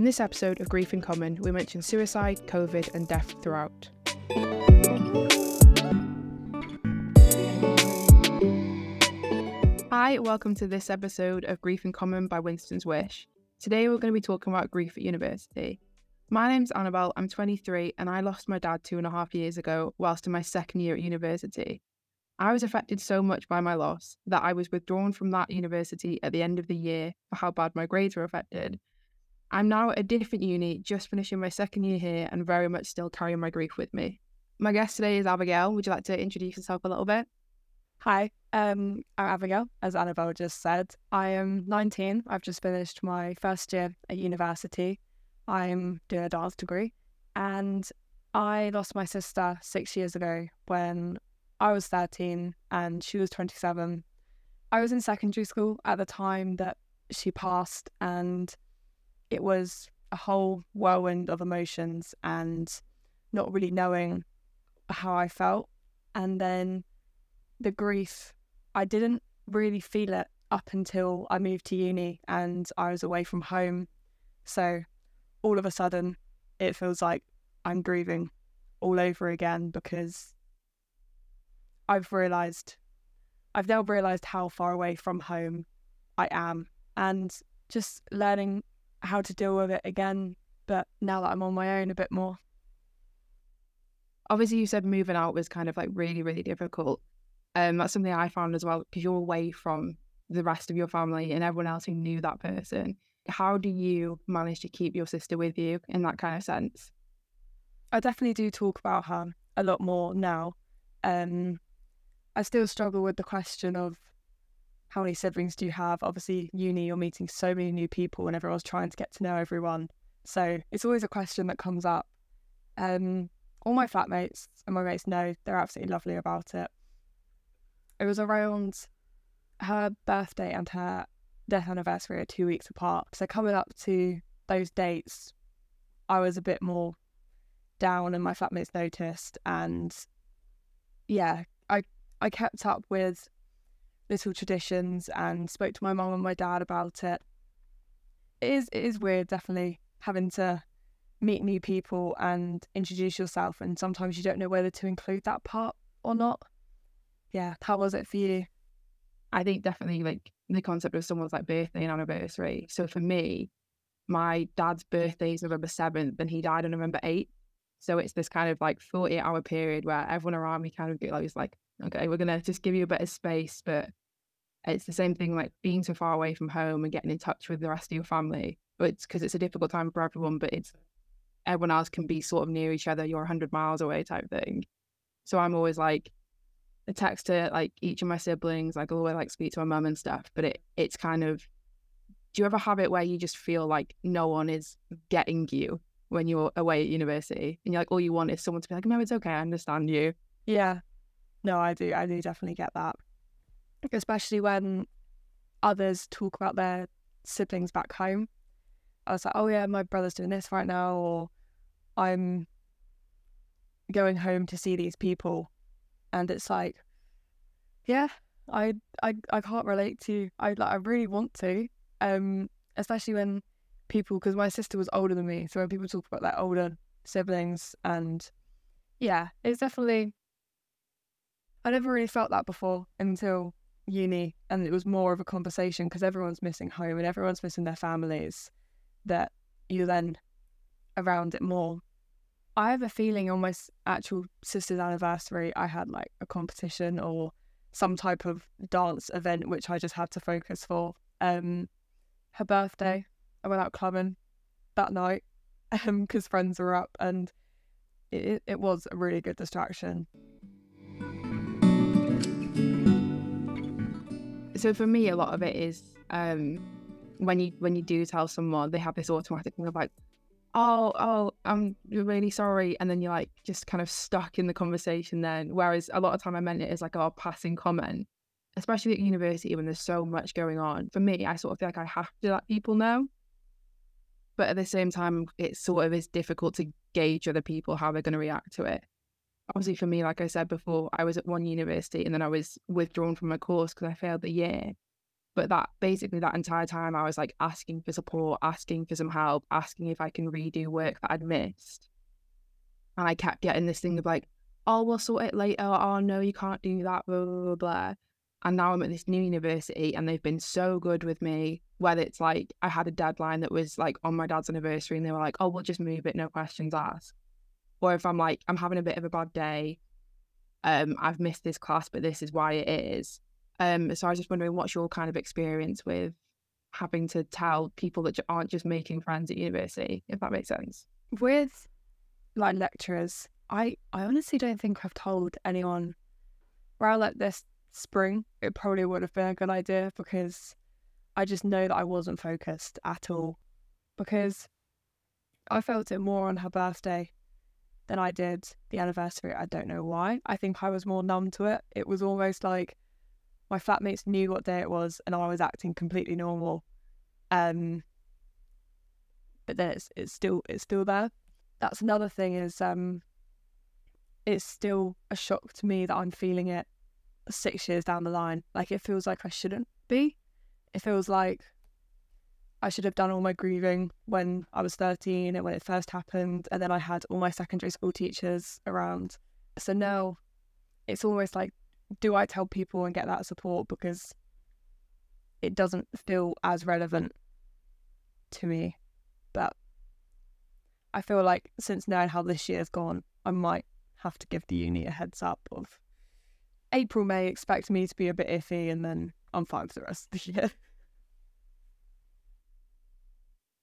In this episode of Grief in Common, we mention suicide, COVID, and death throughout. Hi, welcome to this episode of Grief in Common by Winston's Wish. Today we're going to be talking about grief at university. My name's Annabelle, I'm 23, and I lost my dad two and a half years ago whilst in my second year at university. I was affected so much by my loss that I was withdrawn from that university at the end of the year for how bad my grades were affected. I'm now at a different uni, just finishing my second year here, and very much still carrying my grief with me. My guest today is Abigail. Would you like to introduce yourself a little bit? Hi, um, I'm Abigail, as Annabelle just said. I am 19. I've just finished my first year at university. I'm doing a dance degree, and I lost my sister six years ago when I was 13 and she was 27. I was in secondary school at the time that she passed, and it was a whole whirlwind of emotions and not really knowing how I felt. And then the grief, I didn't really feel it up until I moved to uni and I was away from home. So all of a sudden, it feels like I'm grieving all over again because I've realized, I've now realized how far away from home I am and just learning how to deal with it again. But now that I'm on my own a bit more. Obviously, you said moving out was kind of like really, really difficult. Um, that's something I found as well because you're away from the rest of your family and everyone else who knew that person. How do you manage to keep your sister with you in that kind of sense? I definitely do talk about her a lot more now. Um, I still struggle with the question of how many siblings do you have? Obviously, uni, you're meeting so many new people and everyone's trying to get to know everyone. So it's always a question that comes up. Um, all my flatmates and my mates know they're absolutely lovely about it. It was around her birthday and her death anniversary are two weeks apart. So coming up to those dates, I was a bit more down and my flatmates noticed and yeah, I I kept up with little traditions and spoke to my mum and my dad about it. It is it is weird, definitely having to meet new people and introduce yourself, and sometimes you don't know whether to include that part or not. Yeah, how was it for you? I think definitely like the concept of someone's like birthday and anniversary. So for me, my dad's birthday is November 7th and he died on November 8th. So it's this kind of like 48 hour period where everyone around me kind of get like, like, okay, we're going to just give you a bit of space, but it's the same thing like being so far away from home and getting in touch with the rest of your family. But it's because it's a difficult time for everyone, but it's everyone else can be sort of near each other. You're 100 miles away type thing. So I'm always like, a text to like each of my siblings, like always like speak to my mum and stuff. But it it's kind of do you ever have it where you just feel like no one is getting you when you're away at university and you're like all you want is someone to be like, No, it's okay, I understand you. Yeah. No, I do. I do definitely get that especially when others talk about their siblings back home. I was like, oh yeah, my brother's doing this right now, or I'm going home to see these people, and it's like, yeah, I I I can't relate to. You. I like I really want to, um, especially when people because my sister was older than me, so when people talk about their older siblings, and yeah, it's definitely. I never really felt that before until uni and it was more of a conversation because everyone's missing home and everyone's missing their families that you then around it more. I have a feeling on my actual sister's anniversary, I had like a competition or some type of dance event which I just had to focus for. Um, her birthday, I went out clubbing that night because um, friends were up, and it, it was a really good distraction. So for me, a lot of it is um, when you when you do tell someone, they have this automatic thing of like, oh, oh, I'm really sorry, and then you're like just kind of stuck in the conversation. Then, whereas a lot of time I meant it as like a passing comment, especially at university when there's so much going on. For me, I sort of feel like I have to let people know, but at the same time, it sort of is difficult to gauge other people how they're going to react to it obviously for me, like I said before, I was at one university and then I was withdrawn from my course because I failed the year. But that basically that entire time I was like asking for support, asking for some help, asking if I can redo work that I'd missed. And I kept getting this thing of like, oh, we'll sort it later. Oh, no, you can't do that, blah, blah, blah, blah. And now I'm at this new university and they've been so good with me. Whether it's like I had a deadline that was like on my dad's anniversary and they were like, oh, we'll just move it, no questions asked. Or if I'm like, I'm having a bit of a bad day, um, I've missed this class, but this is why it is. Um, so I was just wondering, what's your kind of experience with having to tell people that aren't just making friends at university, if that makes sense? With like lecturers, I I honestly don't think I've told anyone. Well, like this spring, it probably would have been a good idea because I just know that I wasn't focused at all. Because I felt it more on her birthday than I did the anniversary. I don't know why. I think I was more numb to it. It was almost like my flatmates knew what day it was and I was acting completely normal. Um but then it's it's still it's still there. That's another thing is um it's still a shock to me that I'm feeling it six years down the line. Like it feels like I shouldn't be. It feels like I should have done all my grieving when I was 13 and when it first happened. And then I had all my secondary school teachers around. So now it's almost like, do I tell people and get that support because it doesn't feel as relevant to me? But I feel like since knowing how this year's gone, I might have to give the uni a heads up of April, May, expect me to be a bit iffy and then I'm fine for the rest of the year.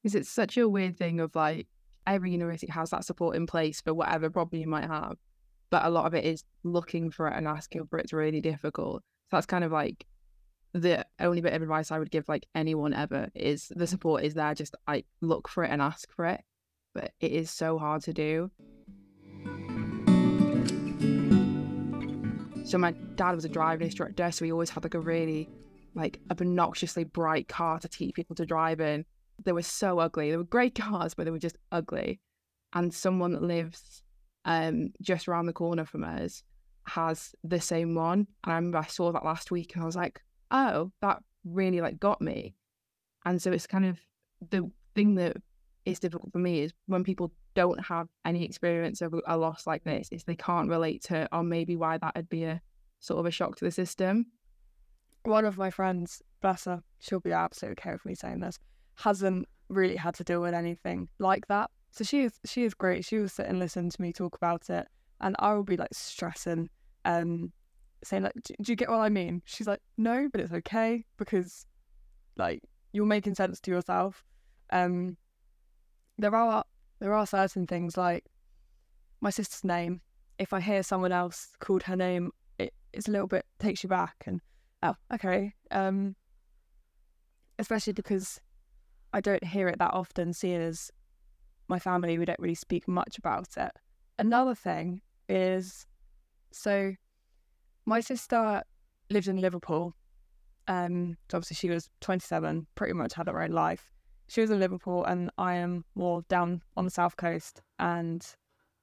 Because it's such a weird thing of like every university has that support in place for whatever problem you might have. But a lot of it is looking for it and asking for it's really difficult. So that's kind of like the only bit of advice I would give like anyone ever is the support is there, just like look for it and ask for it. But it is so hard to do. So my dad was a driving instructor, so he always had like a really like obnoxiously bright car to teach people to drive in. They were so ugly. They were great cars, but they were just ugly. And someone that lives um, just around the corner from us has the same one. And I remember I saw that last week and I was like, oh, that really like got me. And so it's kind of the thing that is difficult for me is when people don't have any experience of a loss like this, is they can't relate to, or maybe why that would be a sort of a shock to the system. One of my friends, bless her, she'll be absolutely okay with me saying this, hasn't really had to deal with anything like that. So she is she is great. She will sit and listen to me talk about it, and I will be like stressing, um, saying like, "Do you get what I mean?" She's like, "No, but it's okay because, like, you're making sense to yourself." Um, there are there are certain things like my sister's name. If I hear someone else called her name, it, it's a little bit takes you back and oh okay. Um, especially because I don't hear it that often, seeing as my family we don't really speak much about it. Another thing is so my sister lived in Liverpool. Um, obviously she was 27, pretty much had her own life she was in Liverpool and I am more down on the south coast and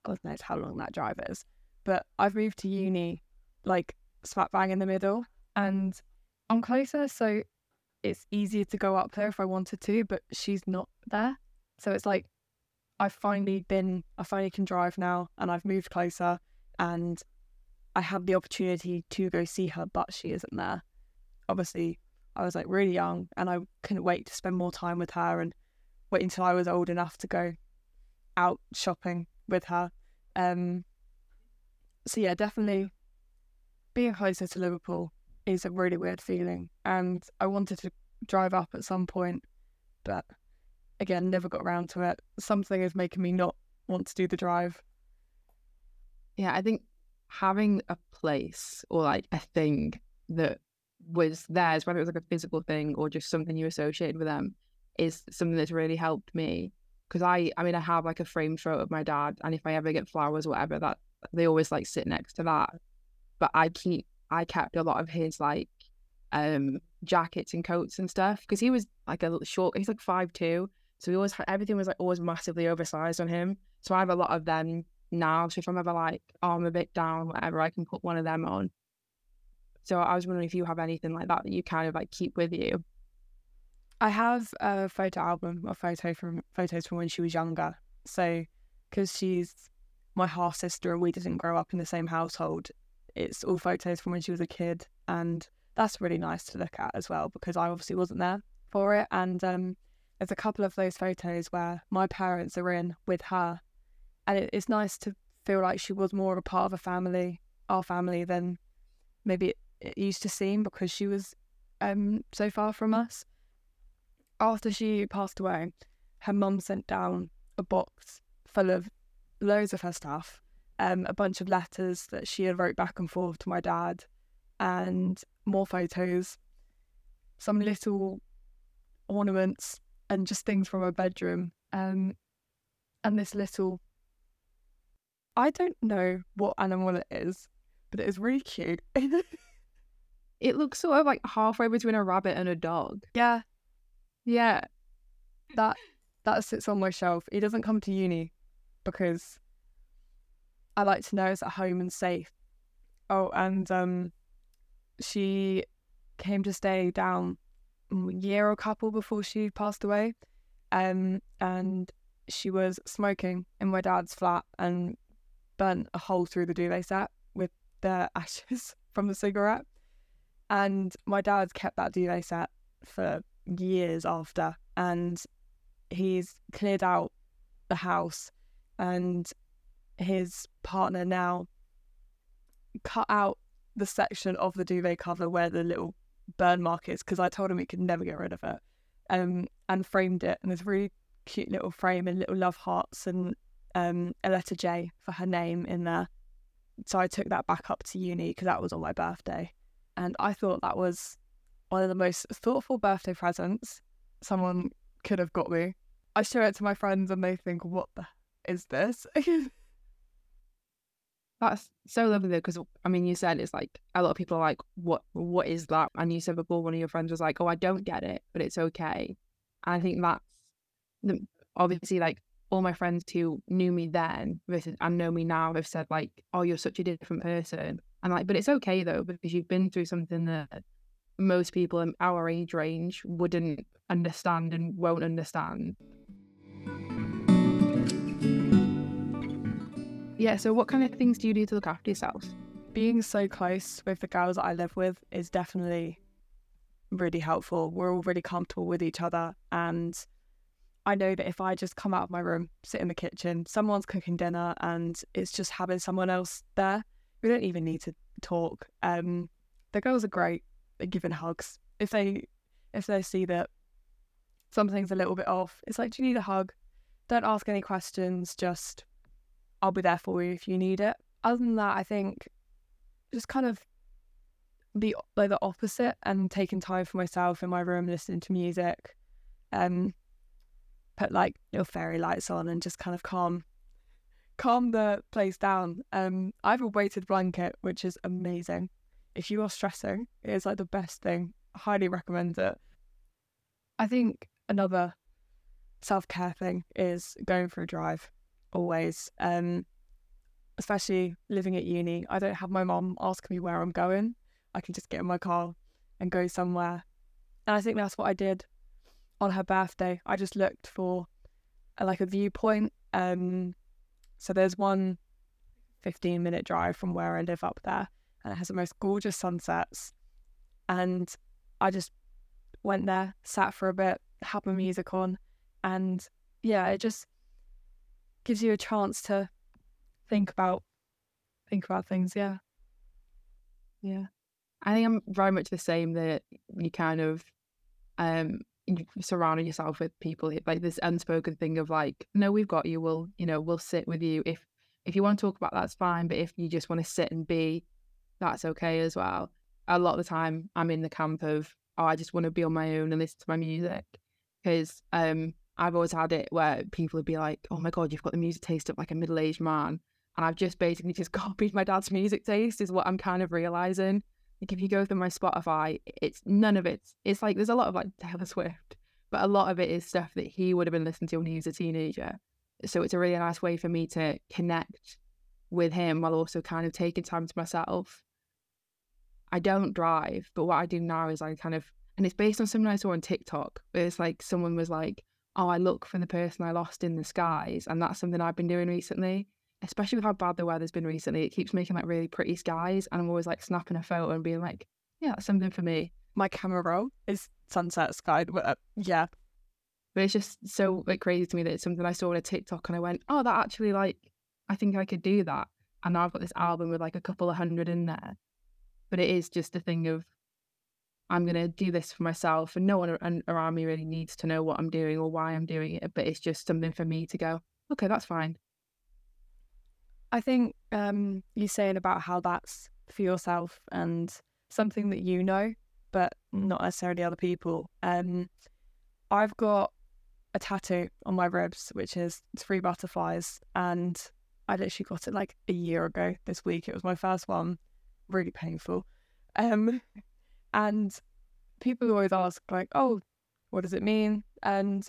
God knows how long that drive is. But I've moved to uni like smack bang in the middle and I'm closer so it's easier to go up there if I wanted to, but she's not there. So it's like I've finally been I finally can drive now and I've moved closer and I have the opportunity to go see her, but she isn't there. Obviously, I was like really young and I couldn't wait to spend more time with her and wait until I was old enough to go out shopping with her. Um, so yeah, definitely being closer to Liverpool is a really weird feeling. And I wanted to drive up at some point, but again, never got around to it. Something is making me not want to do the drive. Yeah, I think having a place or like a thing that was theirs, whether it was like a physical thing or just something you associated with them, is something that's really helped me. Because I, I mean, I have like a framed photo of my dad, and if I ever get flowers or whatever, that they always like sit next to that. But I keep, I kept a lot of his like um jackets and coats and stuff because he was like a little short, he's like five two, so he always had everything was like always massively oversized on him. So I have a lot of them now. So if I'm ever like, oh, I'm a bit down, whatever, I can put one of them on So I was wondering if you have anything like that that you kind of like keep with you. I have a photo album of photo from photos from when she was younger. So because she's my half sister and we didn't grow up in the same household, it's all photos from when she was a kid, and that's really nice to look at as well because I obviously wasn't there for it. And um, there's a couple of those photos where my parents are in with her, and it, it's nice to feel like she was more of a part of a family, our family, than maybe it, it used to seem because she was um, so far from us. After she passed away, her mum sent down a box full of loads of her stuff, um, a bunch of letters that she had wrote back and forth to my dad, and more photos, some little ornaments, and just things from her bedroom, um, and this little. I don't know what animal it is, but it is really cute. it looks sort of like halfway between a rabbit and a dog. Yeah, yeah. That that sits on my shelf. He doesn't come to uni because I like to know it's at home and safe. Oh, and um, she came to stay down a year or a couple before she passed away. Um, and she was smoking in my dad's flat and burnt a hole through the duvet set with the ashes from the cigarette. And my dad kept that duvet set for years after, and he's cleared out the house and his partner now cut out the section of the duvet cover where the little burn mark is because I told him he could never get rid of it, um, and framed it. And there's a really cute little frame and little love hearts and um, a letter J for her name in there. So I took that back up to uni because that was on my birthday, and I thought that was one of the most thoughtful birthday presents someone could have got me. I show it to my friends and they think, "What the is this?" That's so lovely though, because I mean, you said it's like a lot of people are like, "What? What is that?" And you said before, one of your friends was like, "Oh, I don't get it, but it's okay." And I think that's the, obviously like all my friends who knew me then versus and know me now have said like, "Oh, you're such a different person," and like, but it's okay though because you've been through something that most people in our age range wouldn't understand and won't understand. Yeah, so what kind of things do you do to look after yourself? Being so close with the girls that I live with is definitely really helpful. We're all really comfortable with each other. And I know that if I just come out of my room, sit in the kitchen, someone's cooking dinner, and it's just having someone else there, we don't even need to talk. Um, the girls are great at giving hugs. If they if they see that something's a little bit off, it's like, do you need a hug? Don't ask any questions, just I'll be there for you if you need it. Other than that, I think just kind of the like the opposite and taking time for myself in my room, listening to music, um, put like little fairy lights on and just kind of calm calm the place down. Um, I have a weighted blanket, which is amazing. If you are stressing, it is like the best thing. I highly recommend it. I think another self care thing is going for a drive always. Um, especially living at uni, I don't have my mom ask me where I'm going. I can just get in my car and go somewhere. And I think that's what I did on her birthday. I just looked for a, like a viewpoint. Um, so there's one 15 minute drive from where I live up there, and it has the most gorgeous sunsets. And I just went there, sat for a bit, had my music on, and yeah, it just gives you a chance to think about think about things. Yeah, yeah. I think I'm very much the same. That you kind of um surrounding yourself with people like this unspoken thing of like, no, we've got you. We'll you know we'll sit with you if if you want to talk about that's fine. But if you just want to sit and be, that's okay as well. A lot of the time, I'm in the camp of oh, I just want to be on my own and listen to my music because um I've always had it where people would be like, "Oh my god, you've got the music taste of like a middle-aged man," and I've just basically just copied my dad's music taste. Is what I'm kind of realizing. Like if you go through my Spotify, it's none of it. It's like there's a lot of like Taylor Swift, but a lot of it is stuff that he would have been listening to when he was a teenager. So it's a really nice way for me to connect with him while also kind of taking time to myself. I don't drive, but what I do now is I kind of, and it's based on something I saw on TikTok. It's like someone was like, "Oh, I look for the person I lost in the skies," and that's something I've been doing recently. Especially with how bad the weather's been recently, it keeps making like really pretty skies, and I'm always like snapping a photo and being like, "Yeah, that's something for me." My camera roll is sunset sky. uh, Yeah, But it's just so like crazy to me that it's something I saw on a TikTok and I went, oh, that actually like I think I could do that. And now I've got this album with like a couple of hundred in there. But it is just a thing of I'm gonna do this for myself, and no one around me really needs to know what I'm doing or why I'm doing it. But it's just something for me to go, okay, that's fine. I think um, you saying about how that's for yourself and something that you know, but not necessarily other people. Um, I've got a tattoo on my ribs, which is three butterflies, and I literally got it like a year ago this week. It was my first one, really painful. Um, and people always ask like, "Oh, what does it mean?" And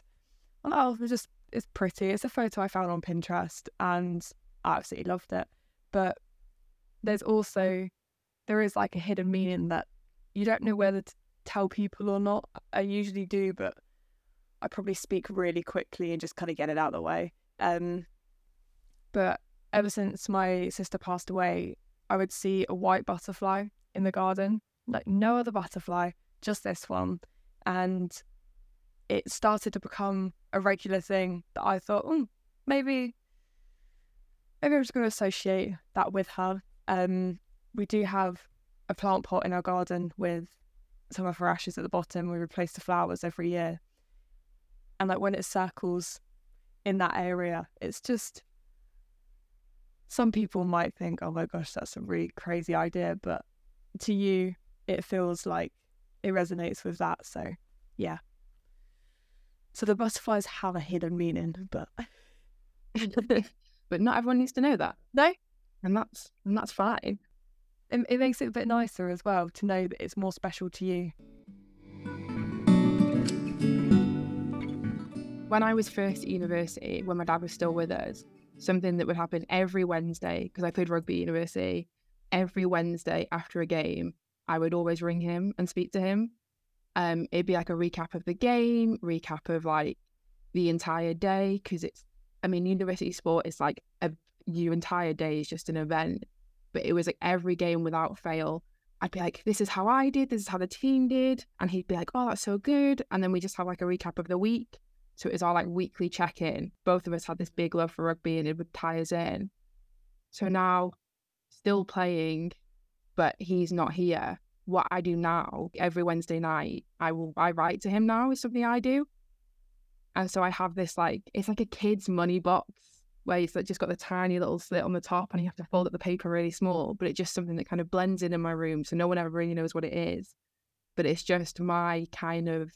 I'm like, oh, it's just it's pretty. It's a photo I found on Pinterest, and I absolutely loved it. But there's also there is like a hidden meaning that you don't know whether to tell people or not. I usually do, but I probably speak really quickly and just kind of get it out of the way. Um, but ever since my sister passed away, I would see a white butterfly in the garden, like no other butterfly, just this one. And it started to become a regular thing that I thought, oh, maybe, maybe I'm just going to associate that with her. Um, we do have a plant pot in our garden with some of her ashes at the bottom. We replace the flowers every year. And like when it circles in that area, it's just some people might think, oh my gosh, that's a really crazy idea. But to you, it feels like it resonates with that. So yeah. So the butterflies have a hidden meaning, but but not everyone needs to know that. no, And that's and that's fine. it, it makes it a bit nicer as well to know that it's more special to you. when I was first at university, when my dad was still with us, something that would happen every Wednesday, because I played rugby at university, every Wednesday after a game, I would always ring him and speak to him. Um, it'd be like a recap of the game, recap of like the entire day, because it's, I mean, university sport is like a, your entire day is just an event, but it was like every game without fail. I'd be like, this is how I did, this is how the team did. And he'd be like, oh, that's so good. And then we just have like a recap of the week. So it was our like weekly check in. Both of us had this big love for rugby and it would tie us in. So now, still playing, but he's not here. What I do now, every Wednesday night, I will I write to him now is something I do. And so I have this like it's like a kid's money box where it's like just got the tiny little slit on the top and you have to fold up the paper really small, but it's just something that kind of blends in in my room so no one ever really knows what it is. But it's just my kind of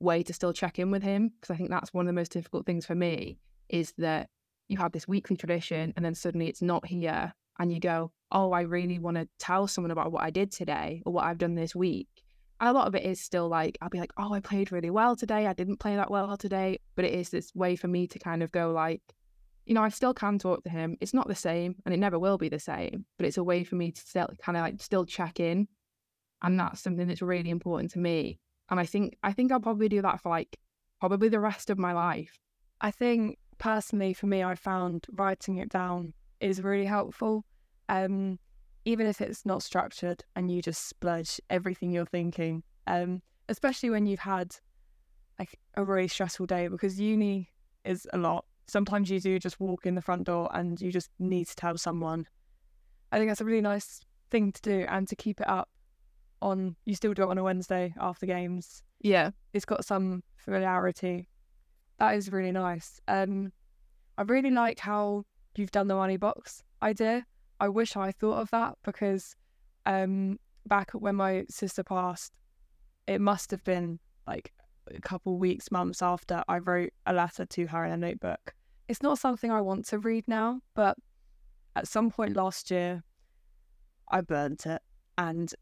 way to still check in with him because I think that's one of the most difficult things for me is that you have this weekly tradition and then suddenly it's not here and you go, oh, I really want to tell someone about what I did today or what I've done this week. And a lot of it is still like, I'll be like, oh, I played really well today. I didn't play that well today. But it is this way for me to kind of go like, you know, I still can talk to him. It's not the same and it never will be the same, but it's a way for me to still kind of like still check in. And that's something that's really important to me. And I think I think I'll probably do that for like probably the rest of my life. I think personally for me, I found writing it down is really helpful. Um, even if it's not structured and you just splurge everything you're thinking, um, especially when you've had like a really stressful day because uni is a lot. Sometimes you do just walk in the front door and you just need to tell someone. I think that's a really nice thing to do and to keep it up on you still do it on a Wednesday after games. Yeah. It's got some familiarity. That is really nice. Um I really like how you've done the money box idea. I wish I thought of that because um back when my sister passed, it must have been like a couple weeks, months after I wrote a letter to her in a notebook. It's not something I want to read now, but at some point last year I burnt it and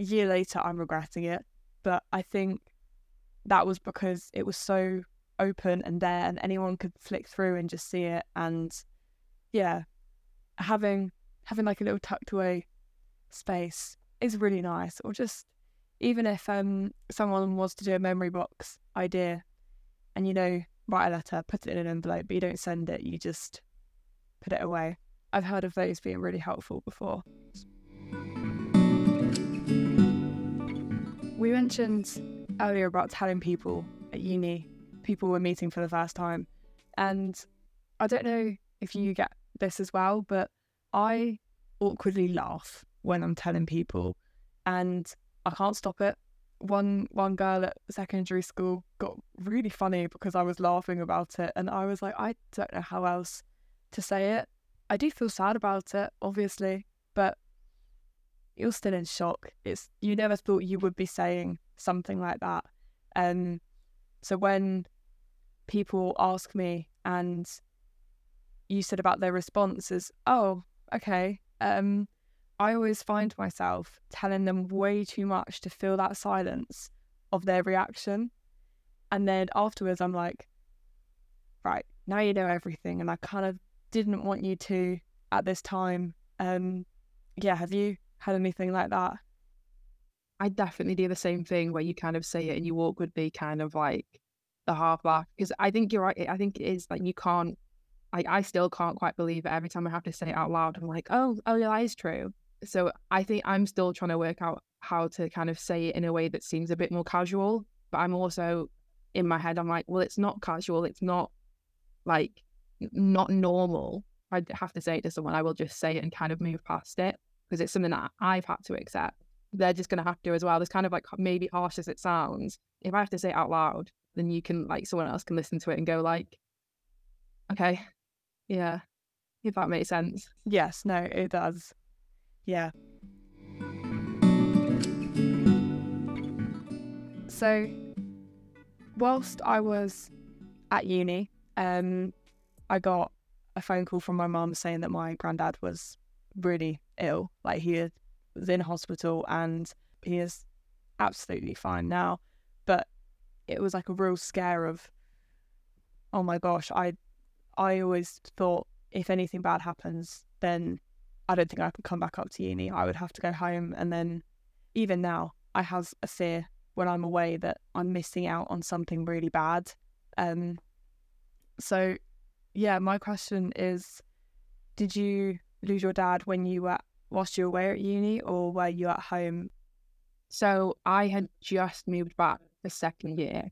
a year later I'm regretting it. But I think that was because it was so open and there and anyone could flick through and just see it and yeah having having like a little tucked away space is really nice. Or just even if um someone wants to do a memory box idea and you know, write a letter, put it in an envelope, but you don't send it, you just put it away. I've heard of those being really helpful before. We mentioned earlier about telling people at uni, people we're meeting for the first time. And I don't know if you get this as well, but I awkwardly laugh when I'm telling people and I can't stop it. One one girl at secondary school got really funny because I was laughing about it and I was like, I don't know how else to say it. I do feel sad about it, obviously, but you're still in shock. It's you never thought you would be saying something like that. Um so when people ask me and you said about their responses, oh, okay. Um, I always find myself telling them way too much to feel that silence of their reaction. And then afterwards, I'm like, right, now you know everything. And I kind of didn't want you to at this time. Um, yeah, have you had anything like that? I definitely do the same thing where you kind of say it and you awkwardly kind of like the half laugh because I think you're right. I think it is like you can't I, I still can't quite believe it every time I have to say it out loud. I'm like, oh, oh, yeah, that is true. So I think I'm still trying to work out how to kind of say it in a way that seems a bit more casual. But I'm also in my head, I'm like, well, it's not casual. It's not like not normal. I have to say it to someone, I will just say it and kind of move past it because it's something that I've had to accept. They're just going to have to as well. There's kind of like maybe harsh as it sounds. If I have to say it out loud, then you can like someone else can listen to it and go like, okay, yeah. If that makes sense. Yes, no, it does. Yeah. So, whilst I was at uni, um, I got a phone call from my mum saying that my granddad was really ill. Like he was in hospital and he is absolutely fine now. But it was like a real scare of, oh my gosh, I I always thought if anything bad happens, then I don't think I could come back up to uni. I would have to go home. And then even now, I have a fear when I'm away that I'm missing out on something really bad. Um, so, yeah, my question is Did you lose your dad when you were whilst you were away at uni, or were you at home? So, I had just moved back the second year.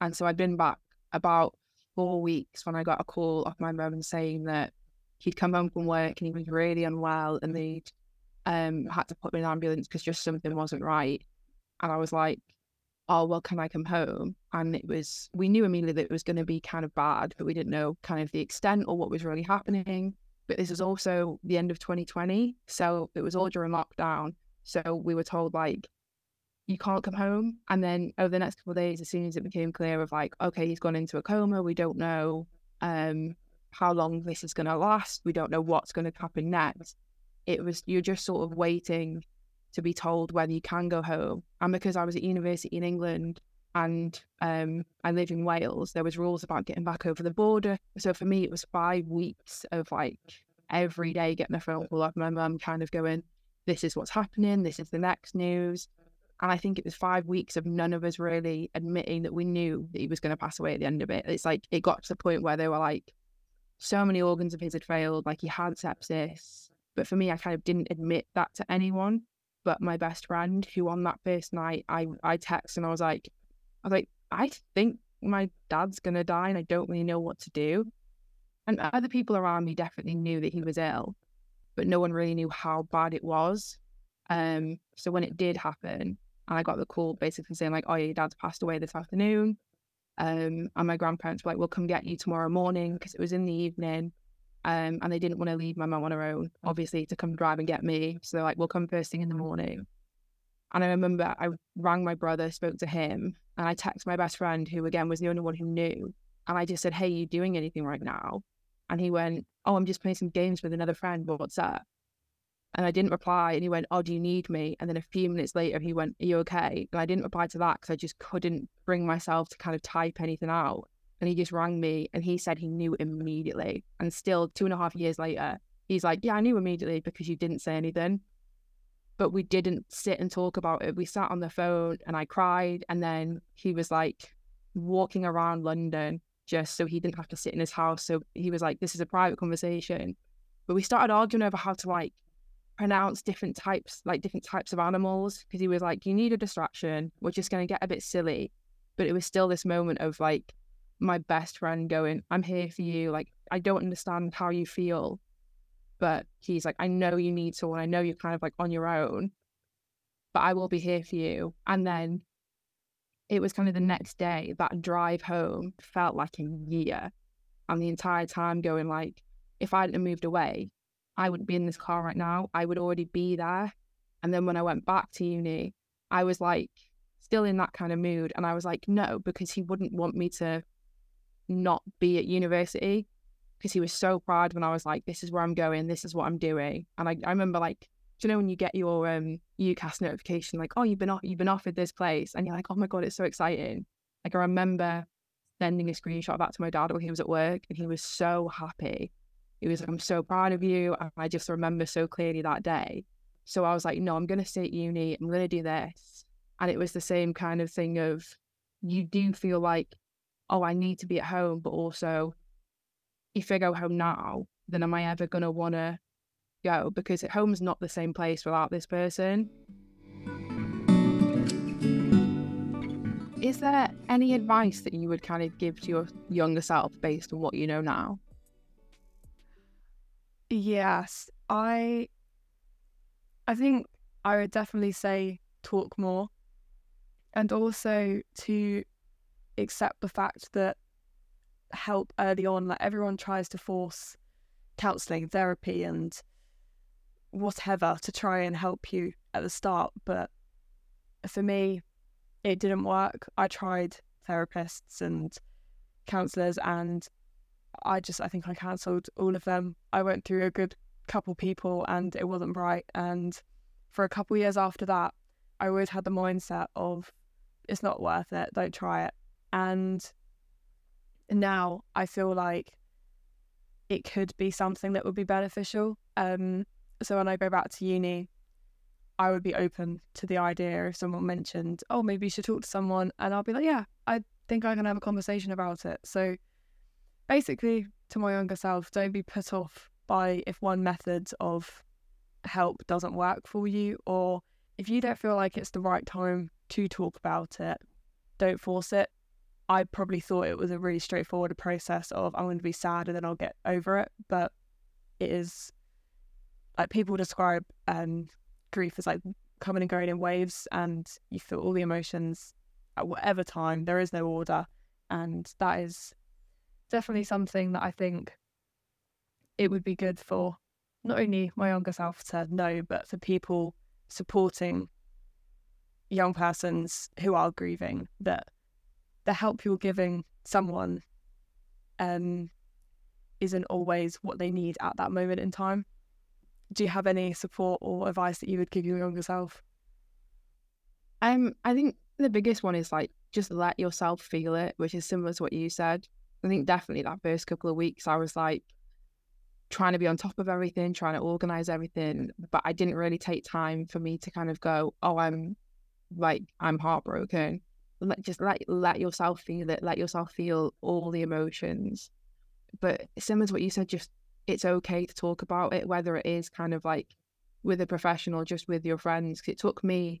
And so I'd been back about four weeks when I got a call off my mum saying that he'd come home from work and he was really unwell and they'd um, had to put me in an ambulance because just something wasn't right. And I was like, oh, well, can I come home? And it was, we knew immediately that it was going to be kind of bad, but we didn't know kind of the extent or what was really happening. But this was also the end of 2020. So it was all during lockdown. So we were told, like, you can't come home. And then over the next couple of days, as soon as it became clear of like, okay, he's gone into a coma, we don't know um, how long this is going to last, we don't know what's going to happen next. It was you're just sort of waiting to be told whether you can go home. And because I was at university in England and um, I live in Wales, there was rules about getting back over the border. So for me, it was five weeks of like every day getting a phone call off my mum, kind of going, "This is what's happening. This is the next news." And I think it was five weeks of none of us really admitting that we knew that he was going to pass away at the end of it. It's like it got to the point where they were like, so many organs of his had failed, like he had sepsis. But for me, I kind of didn't admit that to anyone. But my best friend, who on that first night, I I texted and I was like, I was like, I think my dad's gonna die, and I don't really know what to do. And other people around me definitely knew that he was ill, but no one really knew how bad it was. Um, so when it did happen, and I got the call basically saying like, "Oh, your dad's passed away this afternoon," um, and my grandparents were like, "We'll come get you tomorrow morning" because it was in the evening, um, and they didn't want to leave my mum on her own, obviously, to come drive and get me. So they're like, "We'll come first thing in the morning." And I remember I rang my brother, spoke to him, and I texted my best friend, who again was the only one who knew, and I just said, "Hey, you doing anything right now?" And he went, "Oh, I'm just playing some games with another friend. What's up?" And I didn't reply. And he went, Oh, do you need me? And then a few minutes later, he went, Are you okay? And I didn't reply to that because I just couldn't bring myself to kind of type anything out. And he just rang me and he said he knew immediately. And still, two and a half years later, he's like, Yeah, I knew immediately because you didn't say anything. but we didn't sit and talk about it. We sat on the phone and I cried. And then he was like walking around London just so he didn't have to sit in his house. So he was like, this is a private conversation. But we started arguing over how to like pronounce different types, like different types of animals. Because he was like, you need a distraction. We're just going to get a bit silly. But it was still this moment of like my best friend going, I'm here for you. Like, I don't understand how you feel but he's like, I know you need someone. I know you're kind of like on your own, but I will be here for you. And then it was kind of the next day, that drive home felt like a year. And the entire time going like, if I hadn't moved away, I wouldn't be in this car right now. I would already be there. And then when I went back to uni, I was like still in that kind of mood. And I was like, no, because he wouldn't want me to not be at university because he was so proud when I was like, this is where I'm going, this is what I'm doing. And I, I remember like, do you know when you get your um UCAS notification, like, oh, you've been off, you've been offered this place, and you're like, oh my god, it's so exciting. Like I remember sending a screenshot that to my dad when he was at work, and he was so happy. He was like, I'm so proud of you. And I just remember so clearly that day. So I was like, no, I'm gonna stay at uni. I'm gonna do this. And it was the same kind of thing of you do feel like, oh, I need to be at home, but also if I go home now, then am I ever going to want to go? Because home's not the same place without this person. Is there any advice that you would kind of give to your younger self based on what you know now? Yes, I I think I would definitely say talk more and also to accept the fact that help early on. Like everyone tries to force counseling, therapy, and whatever to try and help you at the start. But for me, it didn't work. I tried therapists and counselors, and I just, I think I cancelled all of them. I went through a good couple people, and it wasn't right. And for a couple years after that, I always had the mindset of it's not worth it, don't try it. And now I feel like it could be something that would be beneficial. Um, so when I go back to uni, I would be open to the idea if someone mentioned, oh, maybe you should talk to someone. And I'll be like, yeah, I think I can have a conversation about it. So basically, to my younger self, don't be put off by if one method of help doesn't work for you, or if you don't feel like it's the right time to talk about it, don't force it. I probably thought it was a really straightforward process of I'm going to be sad and then I'll get over it. But it is like people describe um, grief as like coming and going in waves, and you feel all the emotions at whatever time. There is no order, and that is definitely something that I think it would be good for not only my younger self to know, but for people supporting young persons who are grieving that the help you're giving someone um, isn't always what they need at that moment in time. Do you have any support or advice that you would give your younger self? Um, I think the biggest one is like just let yourself feel it, which is similar to what you said. I think definitely that first couple of weeks, I was like trying to be on top of everything, trying to organize everything, but I didn't really take time for me to kind of go, oh, I'm like I'm heartbroken. Let just let let yourself feel it let yourself feel all the emotions. But similar to what you said just it's okay to talk about it whether it is kind of like with a professional just with your friends it took me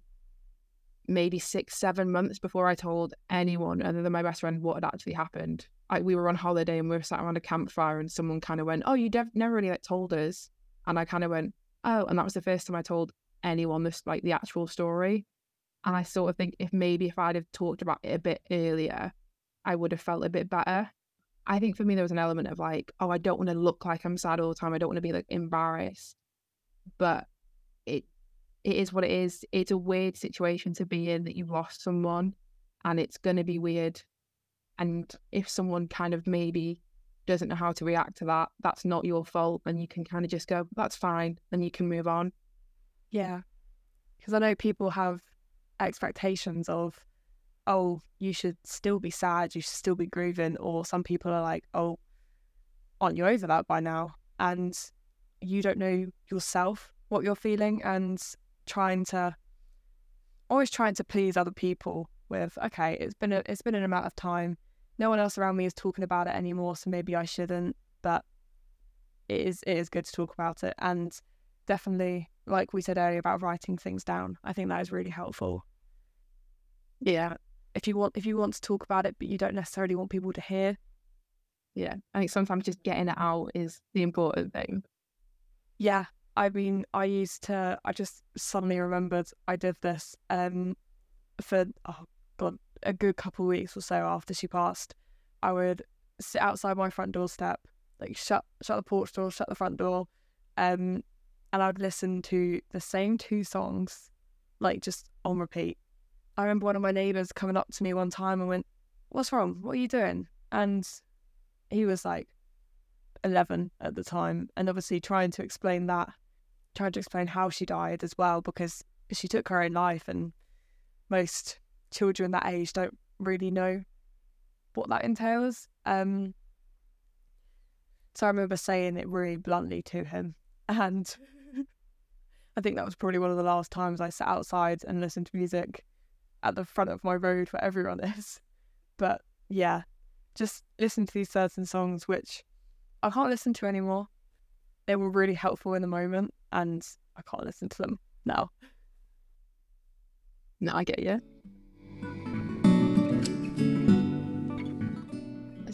maybe six seven months before i told anyone other than my best friend what had actually happened I, we were on holiday and we were sat around a campfire and someone kind of went oh you dev- never really like told us and i kind of went oh and that was the first time i told anyone this like the actual story and I sort of think if maybe if I'd have talked about it a bit earlier, I would have felt a bit better. I think for me, there was an element of like, oh, I don't want to look like I'm sad all the time. I don't want to be like embarrassed. But it it is what it is. It's a weird situation to be in that you've lost someone and it's going to be weird. And if someone kind of maybe doesn't know how to react to that, that's not your fault. And you can kind of just go, that's fine. And you can move on. Yeah. Because I know people have expectations of, oh, you should still be sad, you should still be grieving, or some people are like, oh, aren't you over that by now? And you don't know yourself what you're feeling. And trying to always trying to please other people with okay it's been a, it's been an amount of time no one else around me is talking about it anymore so maybe i shouldn't but it is it is good to talk about it and definitely like we said earlier about writing things down i think that is really helpful Yeah. if you want if you want to talk about it but you don't necessarily want people to hear Yeah. I think sometimes just getting it out is the important thing. yeah i mean i used to i just suddenly remembered i did this um for oh god a good couple of weeks or so after she passed i would sit outside my front doorstep like shut shut the porch door shut the front door um and i would listen to the same two songs like just on repeat. I remember one of my neighbors coming up to me one time and went what's wrong? What are you doing? And he was like 11 at the time and obviously trying to explain that trying to explain how she died as well because she took her own life and most children that age don't really know what that entails um so i remember saying it really bluntly to him and i think that was probably one of the last times i sat outside and listened to music at the front of my road where everyone is but yeah just listen to these certain songs which I can't listen to anymore. They were really helpful in the moment, and I can't listen to them now. No, I get you.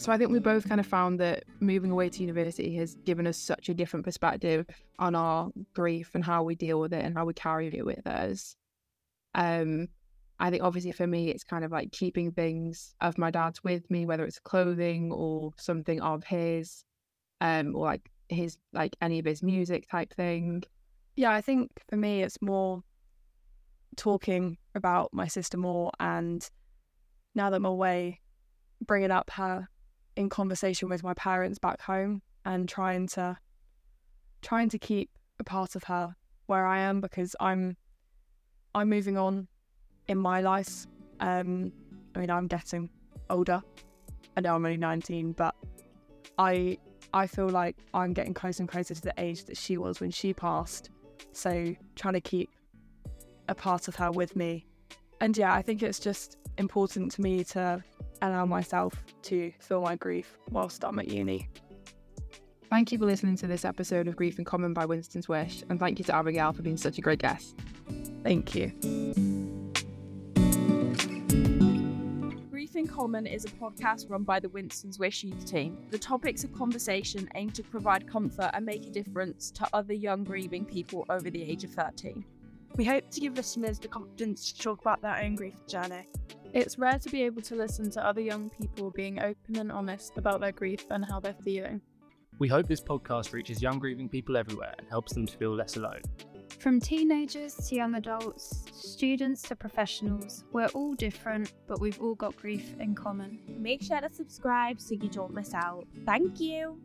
So I think we both kind of found that moving away to university has given us such a different perspective on our grief and how we deal with it and how we carry it with us. Um, I think obviously for me, it's kind of like keeping things of my dad's with me, whether it's clothing or something of his, um, or like his like any of his music type thing. Yeah, I think for me, it's more talking about my sister more, and now that I'm away, bringing up her in conversation with my parents back home and trying to trying to keep a part of her where I am because I'm I'm moving on in my life. Um, I mean, I'm getting older. I know I'm only 19, but I I feel like I'm getting closer and closer to the age that she was when she passed. So trying to keep a part of her with me. And yeah, I think it's just important to me to allow myself to feel my grief whilst I'm at uni. Thank you for listening to this episode of Grief in Common by Winston's Wish, and thank you to Abigail for being such a great guest. Thank you. Grief in Common is a podcast run by the Winston's Wish youth team. The topics of conversation aim to provide comfort and make a difference to other young grieving people over the age of 13. We hope to give listeners the confidence to talk about their own grief journey. It's rare to be able to listen to other young people being open and honest about their grief and how they're feeling. We hope this podcast reaches young grieving people everywhere and helps them to feel less alone. From teenagers to young adults, students to professionals, we're all different, but we've all got grief in common. Make sure to subscribe so you don't miss out. Thank you.